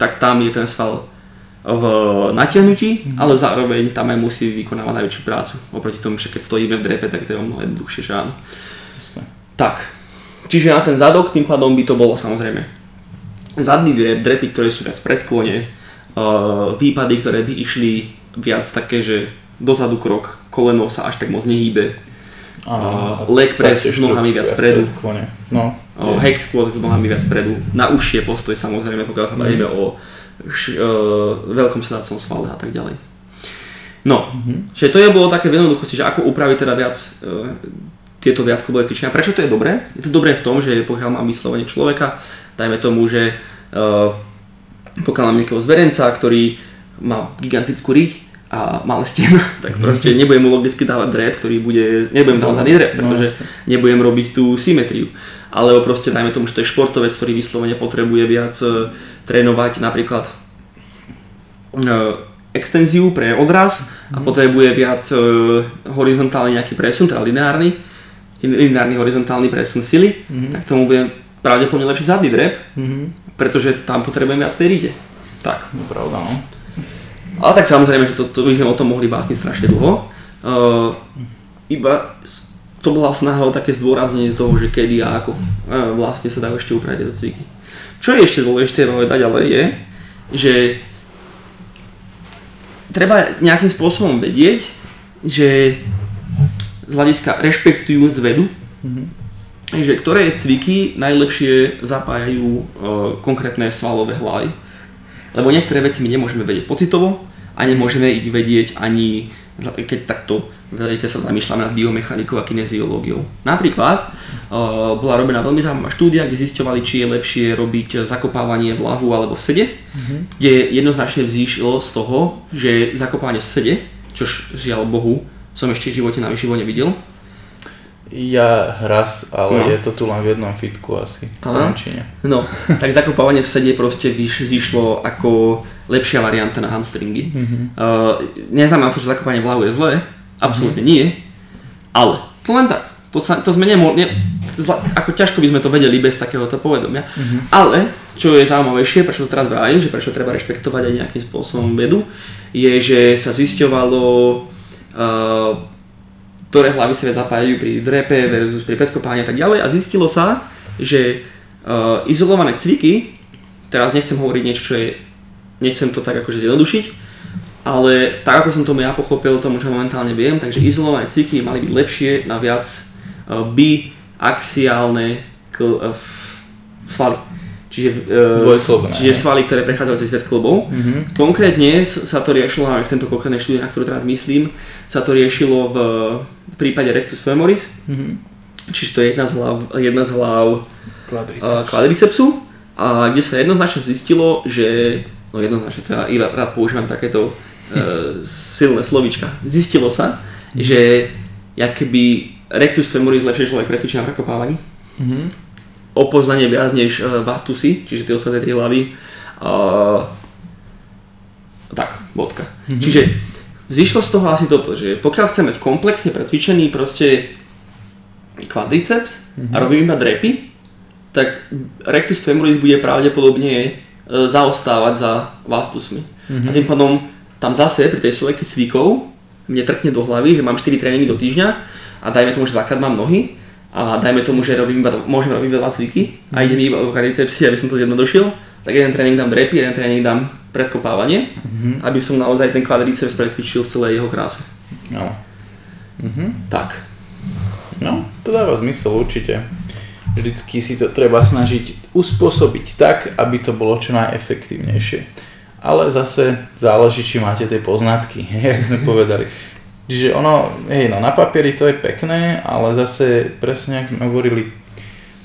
tak tam je ten sval v natiahnutí, mm-hmm. ale zároveň tam aj musí vykonávať najväčšiu prácu. Oproti tomu, že keď stojíme v drepe, tak to je o mnoho jednoduchšie, že áno. Jasné. Tak, čiže na ten zadok tým pádom by to bolo samozrejme zadný drep, drepy, ktoré sú viac v predklone, uh, výpady, ktoré by išli viac také, že dozadu krok, koleno sa až tak moc nehýbe, Áno, Uh, leg press s nohami viac predklone. No, tie- hack squat s nohami viac spredu, na užšie postoj samozrejme, pokiaľ sa bavíme o š, uh, veľkom sedacom svale a tak ďalej. No, mm-hmm. čiže to je bolo také v jednoduchosti, že ako upraviť teda viac uh, tieto viac klubové cvičenia. Prečo to je dobré? Je to dobré v tom, že pokiaľ mám vyslovene človeka, dajme tomu, že uh, pokiaľ mám nejakého zverenca, ktorý má gigantickú riť a malé stena, tak proste nebudem mu logicky dávať drep, ktorý bude, nebudem dávať zadný drep, No, pretože nebudem robiť tú symetriu. Alebo proste dajme tomu, že to je športovec, ktorý vyslovene potrebuje viac e, trénovať napríklad e, extenziu pre odraz a potrebuje viac e, horizontálny nejaký presun, teda lineárny, lineárny horizontálny presun sily, tak tomu bude pravdepodobne lepší zadný drep, Mhm. pretože tam potrebujem viac tej ríte. Tak. No pravda, no. Ale tak samozrejme, že to, to by sme o tom mohli básniť strašne dlho. Uh, iba to bola snaha o také zdôraznenie toho, že kedy a ako uh, vlastne sa dajú ešte upraviť tieto cviky. Čo je ešte dôležité povedať, ale je, že treba nejakým spôsobom vedieť, že z hľadiska rešpektujúc vedu, že ktoré cviky najlepšie zapájajú e, konkrétne svalové hlavy. Lebo niektoré veci my nemôžeme vedieť pocitovo a nemôžeme ich vedieť ani keď takto veľmi sa zamýšľame nad biomechanikou a kineziológiou. Napríklad uh, bola robená veľmi zaujímavá štúdia, kde zisťovali, či je lepšie robiť zakopávanie v lahu alebo v sede, kde jednoznačne vzýšlo z toho, že zakopávanie v sede, čož žiaľ Bohu som ešte v živote na živo nevidel, Ja raz, ale No. je to tu len v jednom fitku asi. V Aha. Trenčine. No, tak zakopávanie v sede proste vyš, zišlo ako lepšia varianta na hamstringy. Mm-hmm. Uh, neznamená to, že zakopávanie v hlavu je zlé, absolútne mm-hmm. nie, ale to len tak. To, sa, to sme nemohli, ne, zla, ako ťažko by sme to vedeli bez takéhoto povedomia. Mm-hmm. Ale, čo je zaujímavejšie, prečo to teraz vravím, že prečo treba rešpektovať aj nejakým spôsobom vedu, je, že sa zisťovalo uh, ktoré hlavy sa zapájajú pri drepe versus pri predkopávaní a tak ďalej a zistilo sa, že uh, izolované cviky, teraz nechcem hovoriť niečo, čo je, nechcem to tak akože zjednodušiť, ale tak ako som tomu ja pochopil, tomu čo momentálne viem, takže izolované cviky mali byť lepšie na viac uh, biaxiálne uh, svaly. Čiže, uh, Dvojklobné, čiže svaly, ktoré prechádzajú cez viac klubov. Mhm. Konkrétne sa to riešilo, aj v tento konkrétnej štúdii, na ktorú teraz myslím, sa to riešilo v, v prípade rectus femoris, Mhm. čiže to je jedna z hlav, jedna z hlav Kvadriceps. uh, kvadricepsu, a kde sa jednoznačne zistilo, že, no jednoznačne to ja iba rád používam takéto uh, silné slovíčka, zistilo sa, že jak keby rectus femoris lepšie človek precvičí na prekopávaní, Mhm. O poznanie viac než uh, vastusy, čiže tie ostatné tri hlavy, uh, Mm-hmm. Čiže zišlo z toho asi toto, že pokiaľ chcem mať komplexne precvičený proste kvadriceps mm-hmm. a robím iba drepy, tak rectus femoris bude pravdepodobne e, zaostávať za vastusmi. Mm-hmm. A tým pádom tam zase pri tej selekcii cvikov mne trkne do hlavy, že mám 4 tréningy do týždňa a dajme tomu, že dvakrát mám nohy a dajme tomu, že robím iba, môžem robiť iba dva cviky a idem iba do kvadricepsy, aby som to zjednodušil, tak jeden tréning dám drepy, jeden tréning dám predkopávanie, mm-hmm. aby som naozaj ten kvadriceps precvičil v celej jeho kráse. No. Mm-hmm. Tak. No, to dáva zmysel určite. Vždycky si to treba snažiť uspôsobiť tak, aby to bolo čo najefektívnejšie. Ale zase záleží, či máte tie poznatky, jak sme povedali. Čiže ono, hej, no na papieri to je pekné, ale zase presne, ako sme hovorili,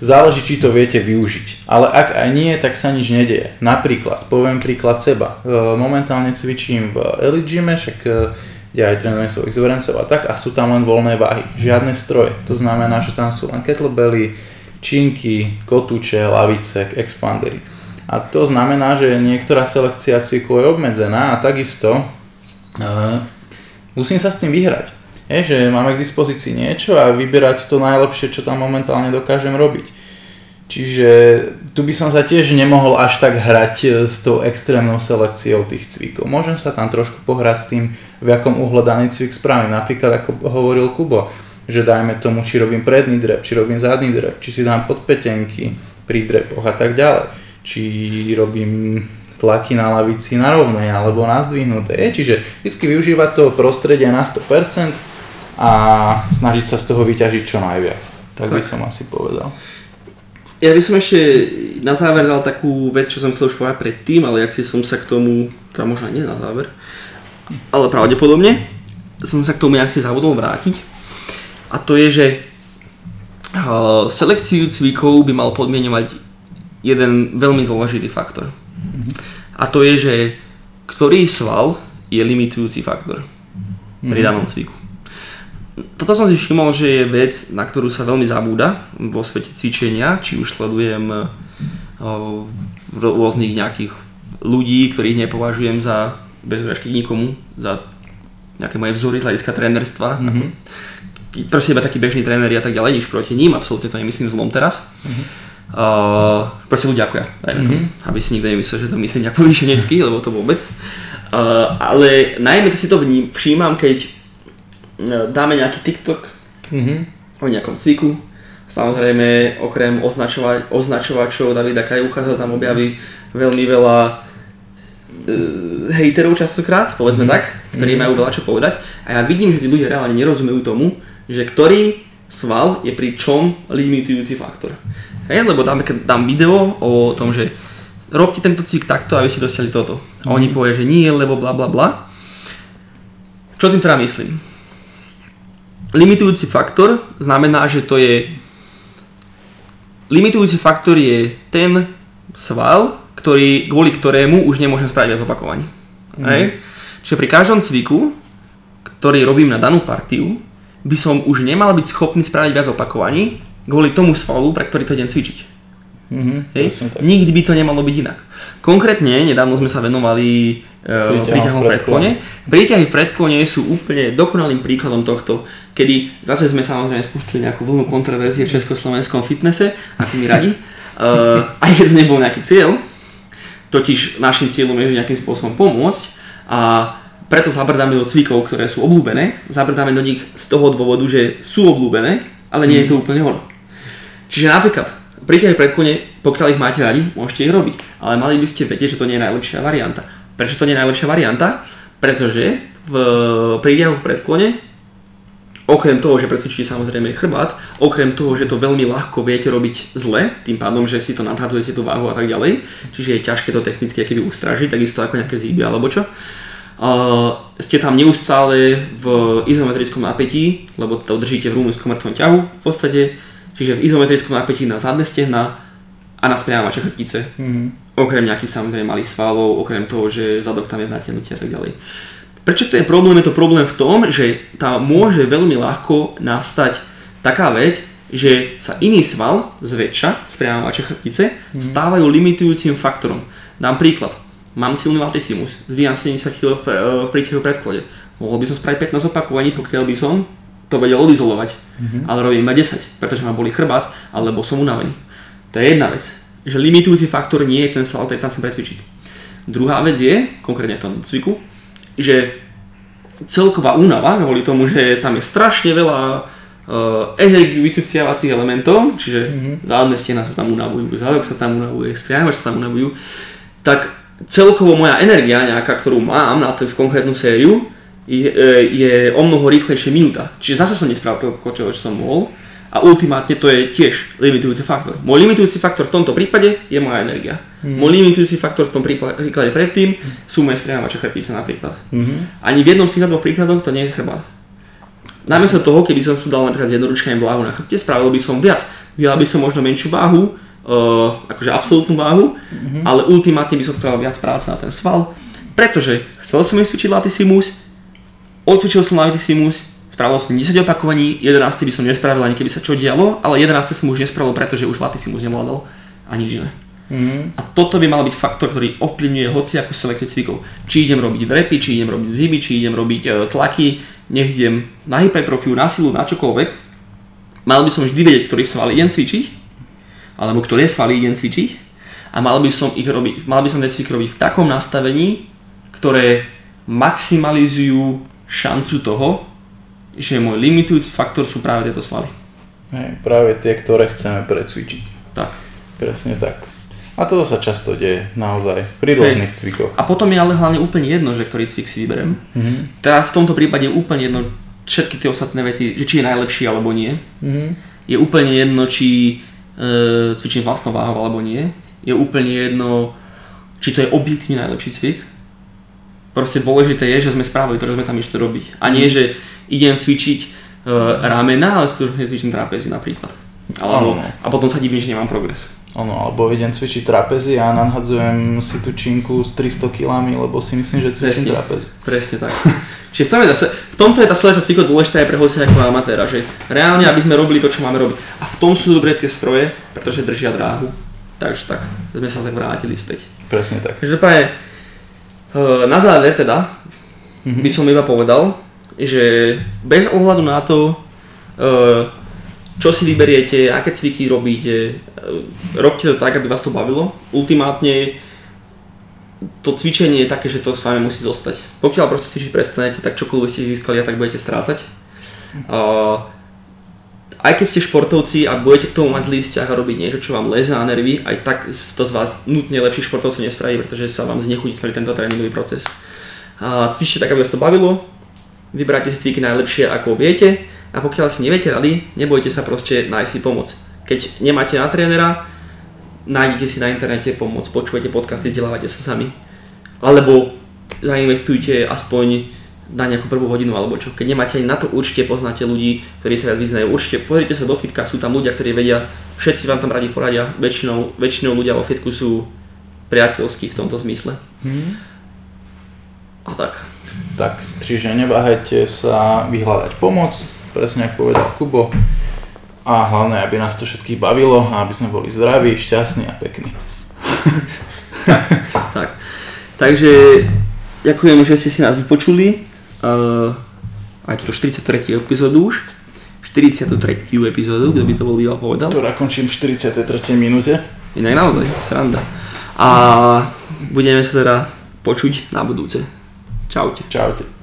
záleží, či to viete využiť. Ale ak aj nie, tak sa nič nedieje. Napríklad, poviem príklad seba. E, momentálne cvičím v Elite Gyme, však e, ja aj trénujem svojich zverencov a tak a sú tam len voľné váhy, žiadne stroje. To znamená, že tam sú len kettlebelly, činky, kotúče, lavice, expandery. A to znamená, že niektorá selekcia cvikov je obmedzená a takisto uh, musím sa s tým vyhrať. Je, že máme k dispozícii niečo a vyberať to najlepšie, čo tam momentálne dokážem robiť. Čiže tu by som sa tiež nemohol až tak hrať e, s tou extrémnou selekciou tých cvikov. Môžem sa tam trošku pohrať s tým, v akom uhle daný cvik spravím. Napríklad ako hovoril Kubo, že dajme tomu, či robím predný drep, či robím zadný drep, či si dám podpetenky pri drepoch a tak ďalej. Či robím tlaky na lavici na rovnej alebo na zdvihnuté. Čiže vždy využívať to prostredie na 100% a snažiť sa z toho vyťažiť čo najviac. Tak by som asi povedal. Ja by som ešte na záver dal takú vec, čo som chcel už povedať predtým, ale ak si som sa k tomu, teda možno nie na záver, ale pravdepodobne som sa k tomu nejak si zabudol vrátiť. A to je, že selekciu cvikov by mal podmienovať jeden veľmi dôležitý faktor. A to je, že ktorý sval je limitujúci faktor pri danom cviku toto som si všimol, že je vec, na ktorú sa veľmi zabúda vo svete cvičenia, či už sledujem o, rôznych nejakých ľudí, ktorých nepovažujem za bez urážky nikomu, za nejaké moje vzory z hľadiska trénerstva. Mm-hmm. Proste iba takí bežní tréneri a tak ďalej, nič proti ním, absolútne to nemyslím zlom teraz. Mm-hmm. Uh, proste ľudia ďakujem, dajme mm-hmm. aby si nikto nemyslel, že to myslím nejak povýšenecky, lebo to vôbec. Uh, ale najmä to si to všímam, keď E, dáme nejaký TikTok mm-hmm. o nejakom cviku. Samozrejme, okrem označova- označovačov Davida Kajucha sa tam objaví veľmi veľa e, hejterov častokrát, povedzme mm-hmm. tak, ktorí mm-hmm. majú veľa čo povedať. A ja vidím, že tí ľudia reálne nerozumejú tomu, že ktorý sval je pri čom limitujúci faktor. Hej, lebo dáme, dám video o tom, že robte tento cvik takto, aby ste dostali toto. A oni mhm. povie, že nie, lebo bla bla bla. Čo tým teda myslím? limitujúci faktor znamená, že to je limitujúci faktor je ten sval, ktorý, kvôli ktorému už nemôžem spraviť viac opakovaní. Mm. Čiže pri každom cviku, ktorý robím na danú partiu, by som už nemal byť schopný spraviť viac opakovaní kvôli tomu svalu, pre ktorý to idem cvičiť. Mm-hmm, Hej? Nikdy by to nemalo byť inak. Konkrétne, nedávno sme sa venovali uh, príťahom v predklone. Príťahy v predklone sú úplne dokonalým príkladom tohto kedy zase sme samozrejme spustili nejakú vlnu kontroverzie v československom fitnesse, ako mi radi, uh, aj keď to nebol nejaký cieľ, totiž našim cieľom je nejakým spôsobom pomôcť a preto zabrdáme do cvikov, ktoré sú obľúbené, zabrdáme do nich z toho dôvodu, že sú obľúbené, ale nie je to úplne ono. Čiže napríklad, príďte aj predkone, pokiaľ ich máte radi, môžete ich robiť, ale mali by ste vedieť, že to nie je najlepšia varianta. Prečo to nie je najlepšia varianta? Pretože v príďahu v predklone Okrem toho, že precvičíte samozrejme chrbát, okrem toho, že to veľmi ľahko viete robiť zle, tým pádom, že si to nadhadujete tú váhu a tak ďalej, čiže je ťažké to technicky keby ustražiť, takisto ako nejaké zíby alebo čo. Uh, ste tam neustále v izometrickom napätí, lebo to držíte v rumúnskom mŕtvom ťahu v podstate, čiže v izometrickom napätí na zadné stehna a na spriamače chrbtice. Mm-hmm. Okrem nejakých samozrejme malých svalov, okrem toho, že zadok tam je natiahnutie a tak ďalej. Prečo to je problém? Je to problém v tom, že tam môže veľmi ľahko nastať taká vec, že sa iný sval zväčša, spriamovače chrbtice, mm. stávajú limitujúcim faktorom. Dám príklad. mám silný latissimus, zvíjam 70 kg v, pre- v prítehu predklade. Mohol by som spraviť 15 opakovaní, pokiaľ by som to vedel odizolovať. Ale robím iba 10, pretože ma boli chrbát, alebo som unavený. To je jedna vec. Že limitujúci faktor nie je ten sval, ktorý tam chcem precvičiť. Druhá vec je, konkrétne v tom cviku, že celková únava, kvôli tomu, že tam je strašne veľa uh, energii vycuciavacích elementov, čiže mm-hmm. zadné stena sa tam unavujú, zadok sa tam unavuje, spriamač sa tam unavujú, tak celkovo moja energia nejaká, ktorú mám na tú konkrétnu sériu, je, je o mnoho rýchlejšie minúta. Čiže zase som nespravil toľko, čo, som mohol. A ultimátne to je tiež limitujúci faktor. Môj limitujúci faktor v tomto prípade je moja energia. Mm. Môj limitujúci faktor v tom príklade predtým sú moje striehavače chrbtice napríklad. Mm-hmm. Ani v jednom z týchto dvoch príkladoch to nie je chrbát. Namiesto toho, keby som si dal napríklad jednoručkami váhu na chrbte, spravil by som viac. Vyjal by som možno menšiu váhu, uh, akože absolútnu váhu, mm-hmm. ale ultimátne by som chcel viac práce na ten sval, pretože chcel som cvičiť latissimus, odcvičil som latissimus, spravil som 10 opakovaní, 11 by som nespravil ani keby sa čo dialo, ale 11 som už nespravil, pretože už latissimus nevládal a nič iné. Mm-hmm. A toto by mal byť faktor, ktorý ovplyvňuje hociakú selekciu cvikov. Či idem robiť drepy, či idem robiť zhyby, či idem robiť e, tlaky, nech idem na hypertrofiu, na silu, na čokoľvek. Mal by som vždy vedieť, ktorý svaly idem cvičiť, alebo ktoré svaly idem cvičiť a mal by som ich robiť, mal by som ten cvik robiť v takom nastavení, ktoré maximalizujú šancu toho, že môj limitujúci faktor sú práve tieto svaly. Hej, práve tie, ktoré chceme precvičiť. Tak. Presne tak. A toto sa často deje, naozaj, pri rôznych cvikoch. A potom je ale hlavne úplne jedno, že ktorý cvik si vyberem. Mhm. Teda v tomto prípade je úplne jedno všetky tie ostatné veci, že či je najlepší alebo nie. Mhm. Je úplne jedno, či e, cvičím vlastnou váhou alebo nie. Je úplne jedno, či to je objektívne najlepší cvik. Proste dôležité je, že sme spravili to, čo sme tam išli robiť. A nie, že idem cvičiť e, ramena, ale skutočne cvičím trapezy napríklad. Alebo, Áno. a potom sa divím, že nemám progres. Ono, alebo idem cvičiť trapezy a nadhadzujem si tú činku s 300 kg, lebo si myslím, že cvičím Presne. trapezy. Presne tak. Čiže v, tom je, zase, v tomto je tá selekcia cvikov dôležitá aj pre hociakého amatéra, že reálne, aby sme robili to, čo máme robiť. A v tom sú dobré tie stroje, pretože držia dráhu. Takže tak, sme sa tak vrátili späť. Presne tak. Takže práve na záver teda Mhm. by som iba povedal, že bez ohľadu na to, eh, čo si vyberiete, aké cviky robíte, eh, robte to tak, aby vás to bavilo. Ultimátne to cvičenie je také, že to s vami musí zostať. Pokiaľ proste cvičiť prestanete, tak čokoľvek ste získali a tak budete strácať. Aj keď ste športovci a budete k tomu mať zlý vzťah a robiť niečo, čo vám leze na nervy, aj tak to z vás nutne lepších športovcov nespraví, pretože sa vám znechutí celý tento tréningový proces. A cvičte tak, aby vás to bavilo, vybrajte si cviky najlepšie, ako viete a pokiaľ si neviete rady, nebojte sa proste nájsť si pomoc. Keď nemáte na trénera, nájdete si na internete pomoc, počujete podcasty, vzdelávate sa sami. Alebo zainvestujte aspoň na nejakú prvú hodinu alebo čo. Keď nemáte ani na to, určite poznáte ľudí, ktorí sa viac vyznajú. Určite pozrite sa do fitka, sú tam ľudia, ktorí vedia, všetci vám tam radi poradia, väčšinou, väčšinou ľudia vo fitku sú priateľskí v tomto zmysle. Mhm. A tak. Tak, čiže neváhajte sa vyhľadať pomoc, presne ako povedal Kubo. A hlavne, aby nás to všetkých bavilo a aby sme boli zdraví, šťastní a pekní. tak. Takže ďakujem, že ste si nás vypočuli. Uh, aj túto 43. epizódu už. 43. epizódu, kto by to bol býval povedal. Ktorá končím v 43. minúte. Inak naozaj, sranda. A budeme sa teda počuť na budúce. Čaute. Čaute.